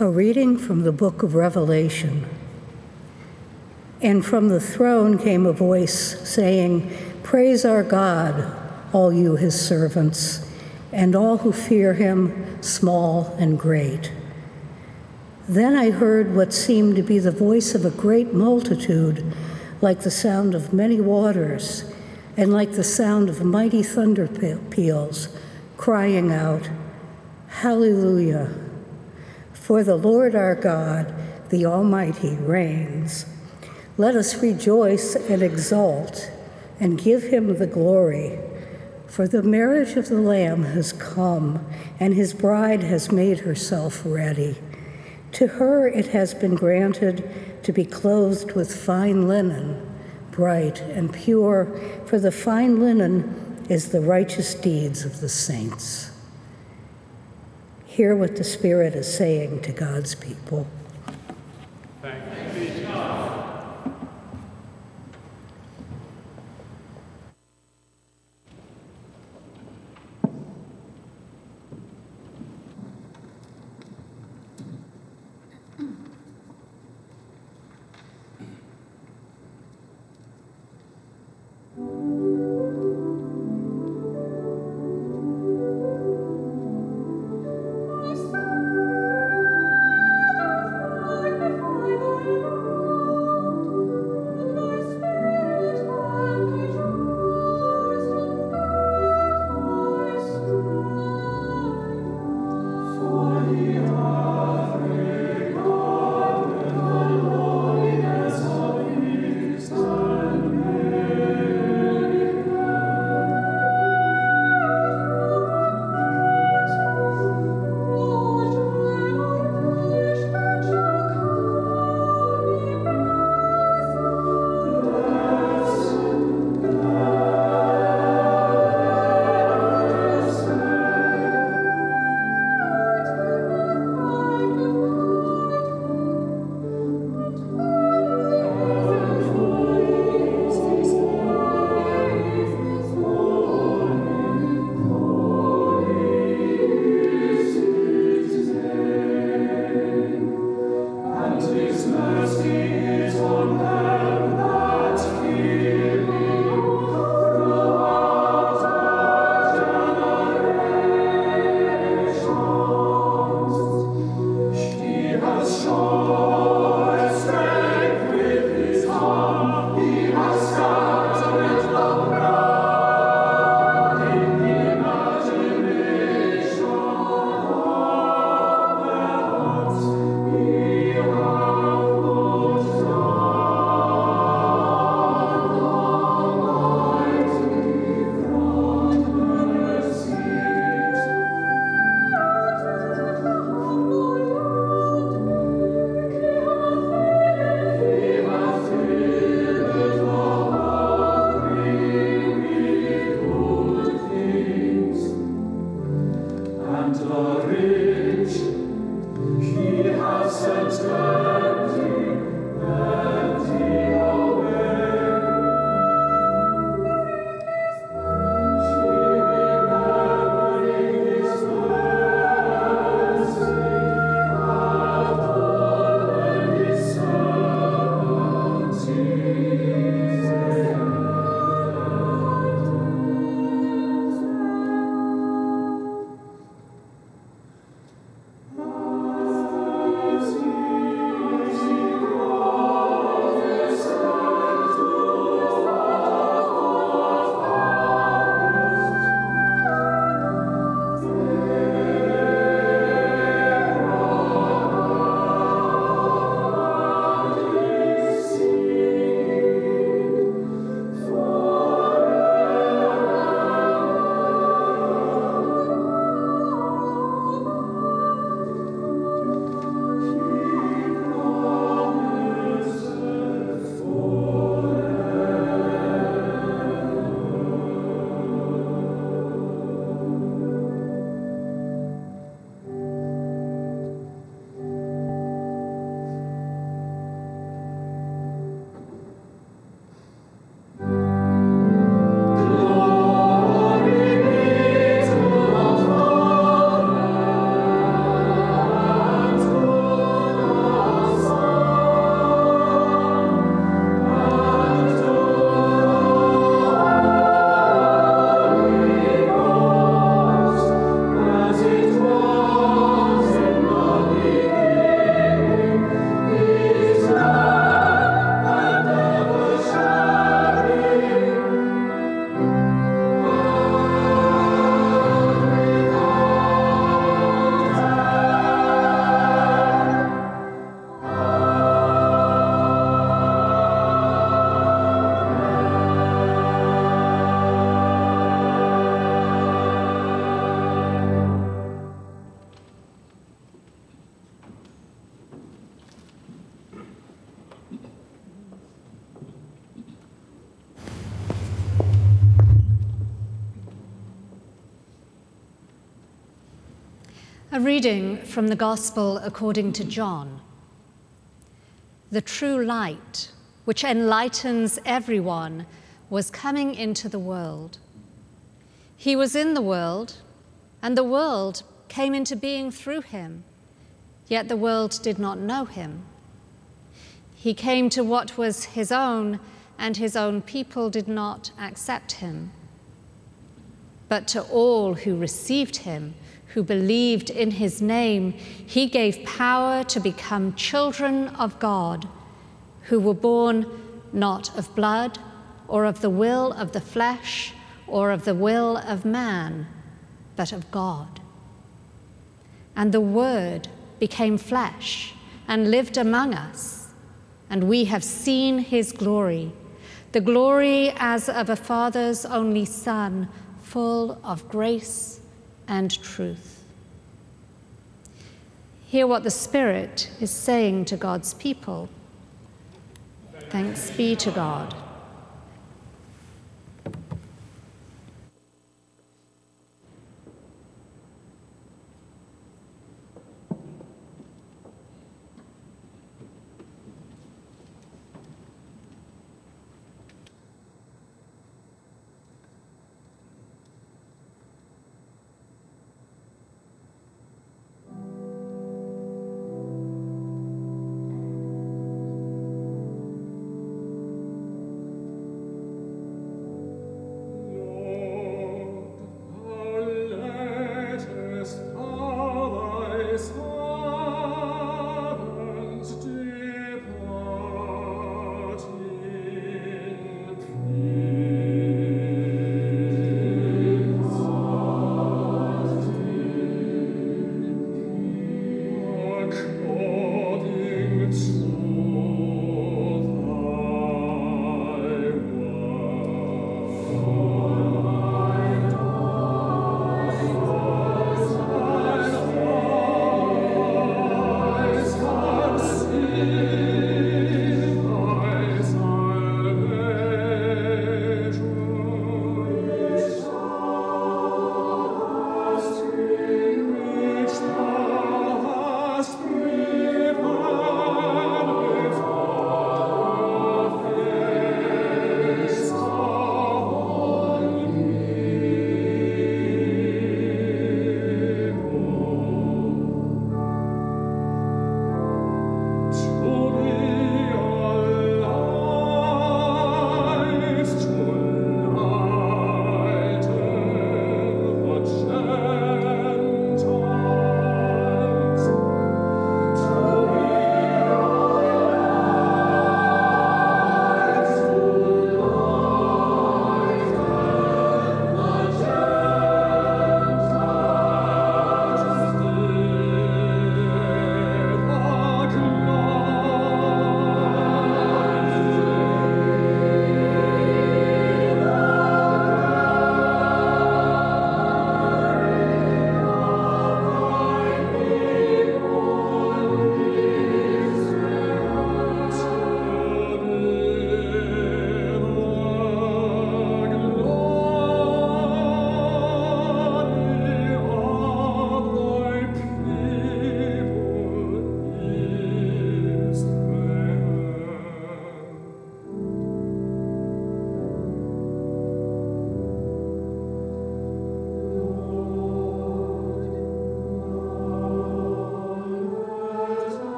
A reading from the book of Revelation. And from the throne came a voice saying, Praise our God, all you his servants, and all who fear him, small and great. Then I heard what seemed to be the voice of a great multitude, like the sound of many waters, and like the sound of mighty thunder peals, crying out, Hallelujah! For the Lord our God, the Almighty, reigns. Let us rejoice and exult and give him the glory. For the marriage of the Lamb has come, and his bride has made herself ready. To her it has been granted to be clothed with fine linen, bright and pure, for the fine linen is the righteous deeds of the saints. Hear what the Spirit is saying to God's people. A reading from the Gospel according to John. The true light, which enlightens everyone, was coming into the world. He was in the world, and the world came into being through him, yet the world did not know him. He came to what was his own, and his own people did not accept him. But to all who received him, who believed in his name, he gave power to become children of God, who were born not of blood, or of the will of the flesh, or of the will of man, but of God. And the Word became flesh and lived among us, and we have seen his glory, the glory as of a Father's only Son, full of grace and truth. Hear what the Spirit is saying to God's people. Thanks be to God.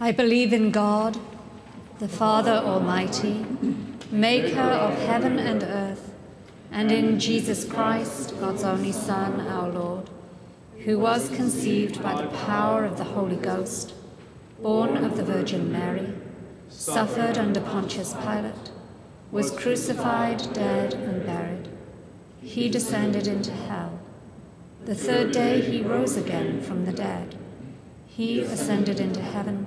I believe in God, the Father Almighty, maker of heaven and earth, and in Jesus Christ, God's only Son, our Lord, who was conceived by the power of the Holy Ghost, born of the Virgin Mary, suffered under Pontius Pilate, was crucified, dead, and buried. He descended into hell. The third day he rose again from the dead. He ascended into heaven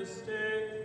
mistake.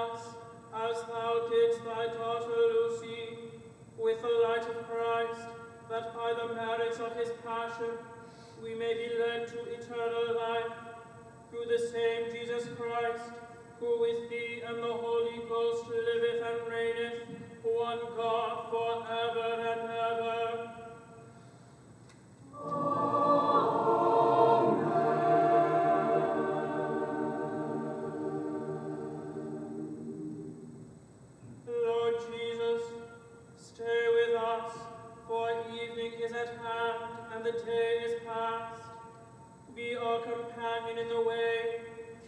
Us, as thou didst thy daughter Lucy, with the light of Christ, that by the merits of his passion we may be led to eternal life, through the same Jesus Christ, who with thee and the Holy Ghost liveth and reigneth, one God, for ever and ever. Companion in the way,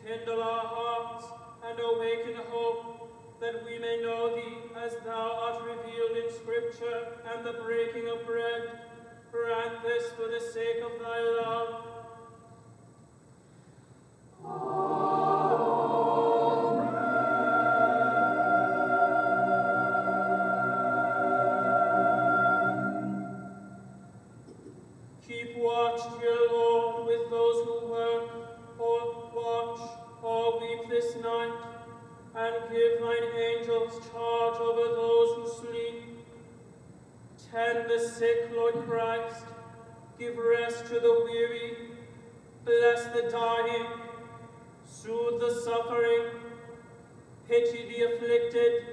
kindle our hearts, and awaken hope, that we may know thee as thou art revealed in Scripture and the breaking of bread. Grant this for the sake of thy love. To the weary, bless the dying, soothe the suffering, pity the afflicted,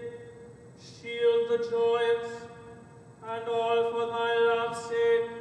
shield the joyous, and all for thy love's sake.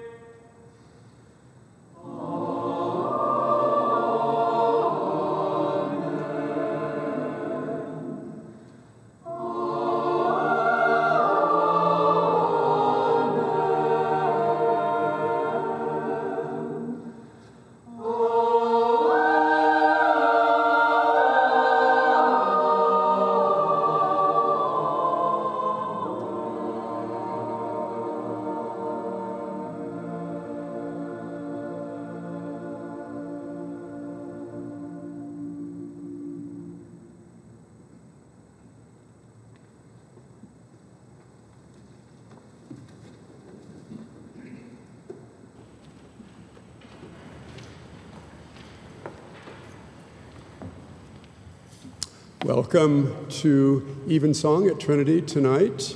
Welcome to Evensong at Trinity tonight.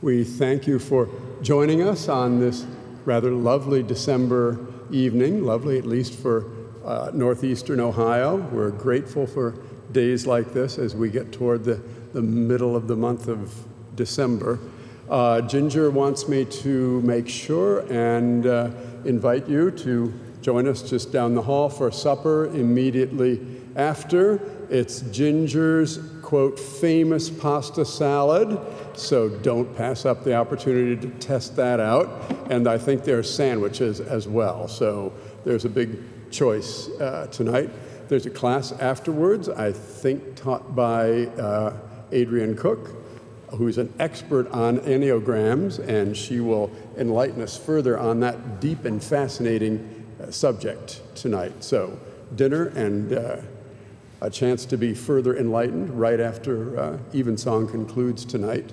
We thank you for joining us on this rather lovely December evening, lovely at least for uh, northeastern Ohio. We're grateful for days like this as we get toward the, the middle of the month of December. Uh, Ginger wants me to make sure and uh, invite you to join us just down the hall for supper immediately after. It's Ginger's, quote, famous pasta salad, so don't pass up the opportunity to test that out. And I think there are sandwiches as well, so there's a big choice uh, tonight. There's a class afterwards, I think taught by uh, Adrienne Cook, who's an expert on enneagrams, and she will enlighten us further on that deep and fascinating uh, subject tonight. So, dinner and uh, a chance to be further enlightened right after uh, Evensong concludes tonight.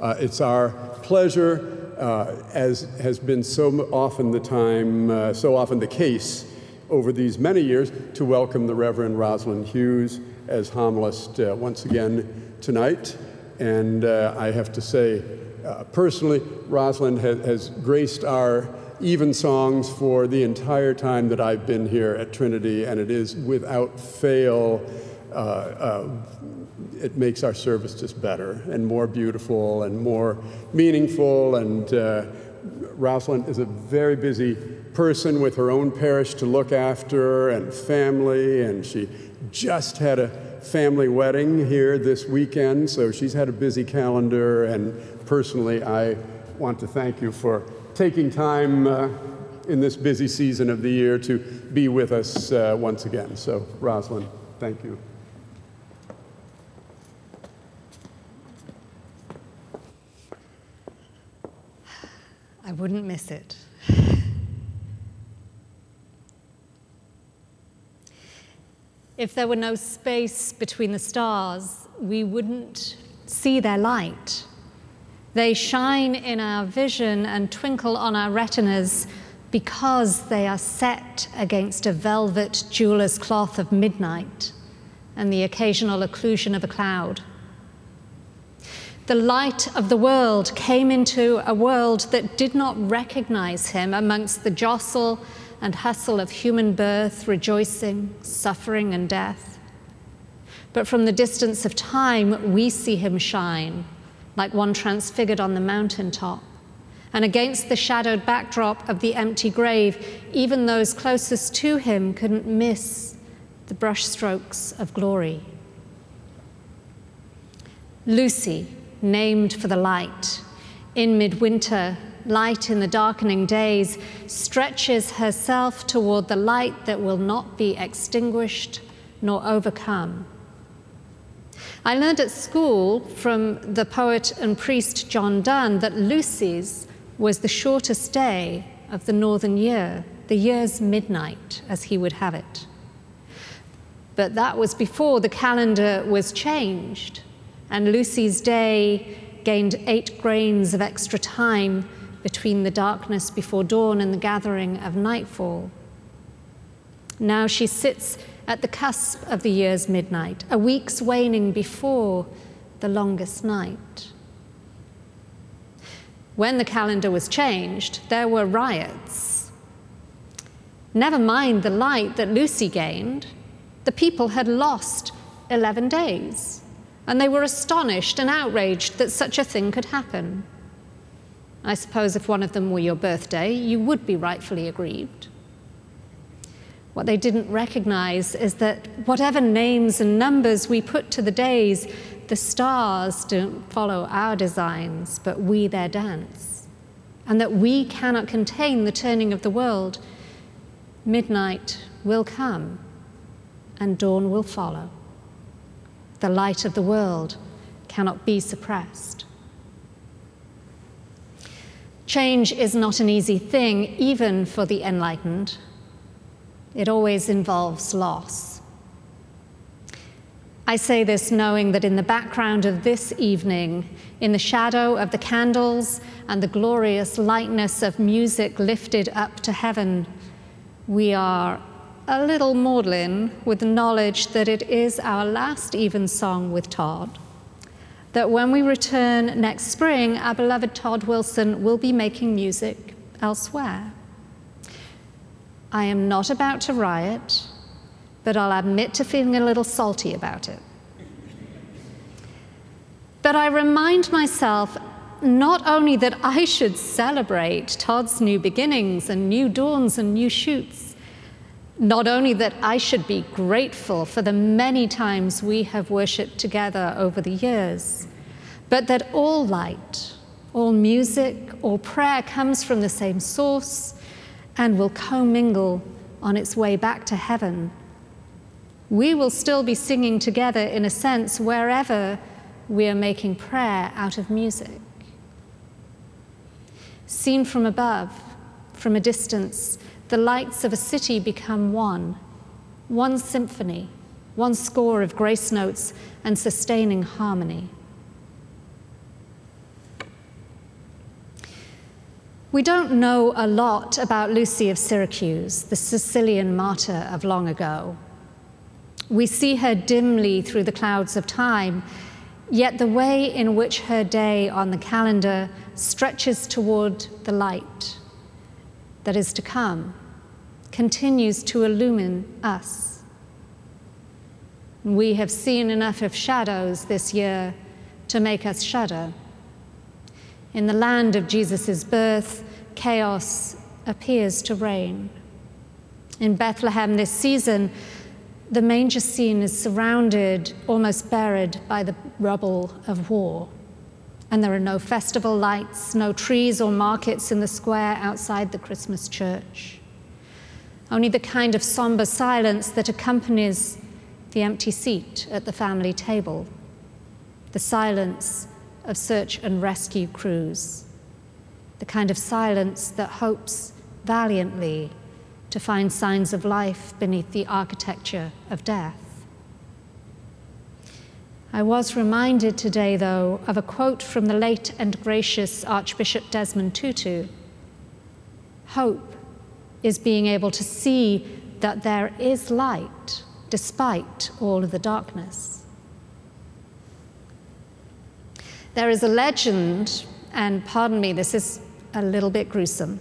Uh, it's our pleasure, uh, as has been so often the time, uh, so often the case over these many years, to welcome the Reverend Rosalind Hughes as homilist uh, once again tonight. And uh, I have to say, personally, Rosalind has, has graced our evensongs for the entire time that I've been here at Trinity, and it is without fail. Uh, uh, it makes our service just better and more beautiful and more meaningful. And uh, Rosalind is a very busy person with her own parish to look after and family, and she just had a family wedding here this weekend, so she's had a busy calendar. And personally, I want to thank you for taking time uh, in this busy season of the year to be with us uh, once again. So, Rosalind, thank you. I wouldn't miss it. If there were no space between the stars, we wouldn't see their light. They shine in our vision and twinkle on our retinas because they are set against a velvet jeweler's cloth of midnight and the occasional occlusion of a cloud. The light of the world came into a world that did not recognize him amongst the jostle and hustle of human birth, rejoicing, suffering, and death. But from the distance of time, we see him shine like one transfigured on the mountaintop and against the shadowed backdrop of the empty grave, even those closest to him couldn't miss the brushstrokes of glory. Lucy, named for the light, in midwinter, light in the darkening days, stretches herself toward the light that will not be extinguished nor overcome. I learned at school from the poet and priest John Donne that Lucy's was the shortest day of the northern year, the year's midnight, as he would have it. But that was before the calendar was changed, and Lucy's day gained eight grains of extra time between the darkness before dawn and the gathering of nightfall. Now she sits at the cusp of the year's midnight, a week's waning before the longest night. When the calendar was changed, there were riots. Never mind the light that Lucy gained, the people had lost 11 days, and they were astonished and outraged that such a thing could happen. I suppose if one of them were your birthday, you would be rightfully aggrieved. What they didn't recognize is that whatever names and numbers we put to the days, the stars don't follow our designs, but we their dance. And that we cannot contain the turning of the world. Midnight will come, and dawn will follow. The light of the world cannot be suppressed. Change is not an easy thing, even for the enlightened. It always involves loss. I say this knowing that in the background of this evening, in the shadow of the candles and the glorious lightness of music lifted up to heaven, we are a little maudlin with the knowledge that it is our last evensong with Todd. That when we return next spring, our beloved Todd Wilson will be making music elsewhere. I am not about to riot but I'll admit to feeling a little salty about it. But I remind myself not only that I should celebrate Todd's new beginnings and new dawns and new shoots, not only that I should be grateful for the many times we have worshiped together over the years, but that all light, all music, all prayer comes from the same source and will commingle on its way back to heaven we will still be singing together in a sense wherever we are making prayer out of music. Seen from above, from a distance, the lights of a city become one, one symphony, one score of grace notes and sustaining harmony. We don't know a lot about Lucy of Syracuse, the Sicilian martyr of long ago. We see her dimly through the clouds of time, yet the way in which her day on the calendar stretches toward the light that is to come continues to illumine us. We have seen enough of shadows this year to make us shudder. In the land of Jesus' birth, chaos appears to reign. In Bethlehem this season, the manger scene is surrounded, almost buried by the rubble of war. And there are no festival lights, no trees or markets in the square outside the Christmas church. Only the kind of somber silence that accompanies the empty seat at the family table, the silence of search and rescue crews, the kind of silence that hopes valiantly to find signs of life beneath the architecture of death. I was reminded today, though, of a quote from the late and gracious Archbishop Desmond Tutu. Hope is being able to see that there is light despite all of the darkness. There is a legend, and pardon me, this is a little bit gruesome.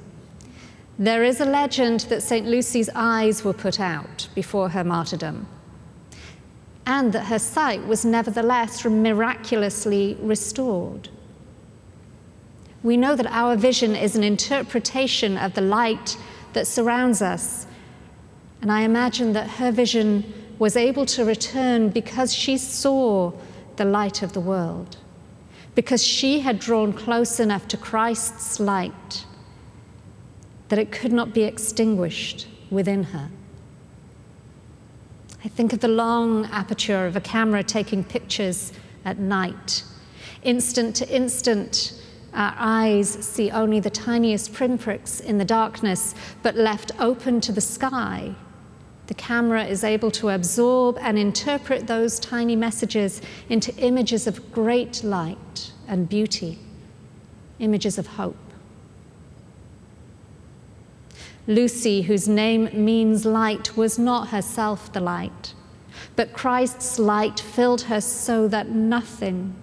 There is a legend that St. Lucy's eyes were put out before her martyrdom and that her sight was nevertheless miraculously restored. We know that our vision is an interpretation of the light that surrounds us, and I imagine that her vision was able to return because she saw the light of the world, because she had drawn close enough to Christ's light that it could not be extinguished within her. I think of the long aperture of a camera taking pictures at night. Instant to instant, our eyes see only the tiniest pinpricks in the darkness, but left open to the sky. The camera is able to absorb and interpret those tiny messages into images of great light and beauty, images of hope. Lucy, whose name means light, was not herself the light, but Christ's light filled her so that nothing,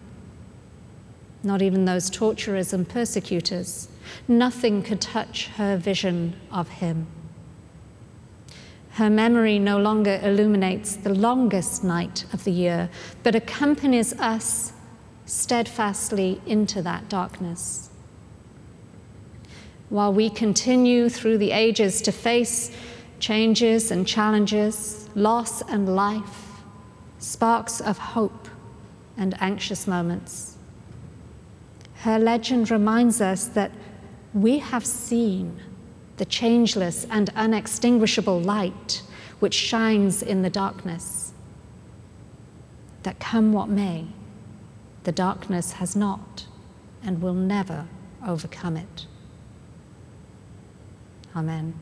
not even those torturers and persecutors, nothing could touch her vision of him. Her memory no longer illuminates the longest night of the year, but accompanies us steadfastly into that darkness while we continue through the ages to face changes and challenges, loss and life, sparks of hope and anxious moments. Her legend reminds us that we have seen the changeless and unextinguishable light which shines in the darkness. That come what may, the darkness has not and will never overcome it. Amen.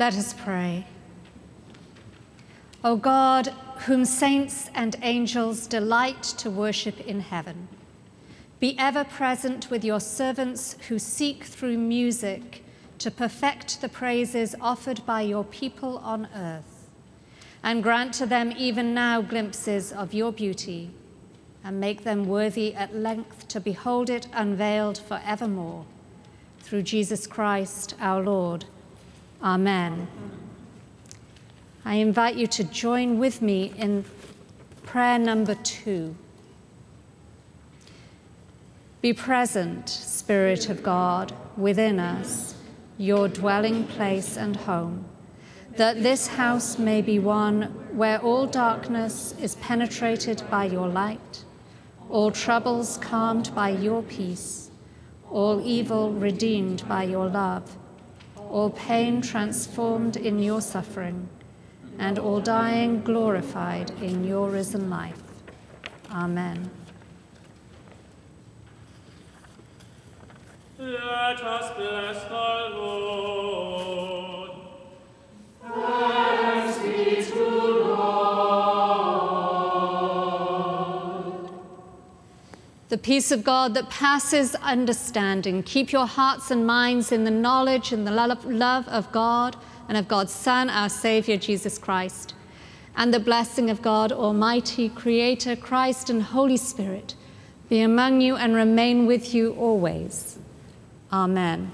Let us pray. O God, whom saints and angels delight to worship in heaven, be ever present with your servants who seek through music to perfect the praises offered by your people on earth, and grant to them even now glimpses of your beauty, and make them worthy at length to behold it unveiled for evermore. Through Jesus Christ our Lord. Amen. I invite you to join with me in prayer number two. Be present, Spirit of God, within us, your dwelling place and home, that this house may be one where all darkness is penetrated by your light, all troubles calmed by your peace, all evil redeemed by your love all pain transformed in your suffering, and all dying glorified in your risen life. Amen. Let us bless the Lord. Thanks be to Lord. The peace of God that passes understanding, keep your hearts and minds in the knowledge and the love of God and of God's Son, our Savior, Jesus Christ. And the blessing of God, Almighty, Creator, Christ, and Holy Spirit be among you and remain with you always. Amen.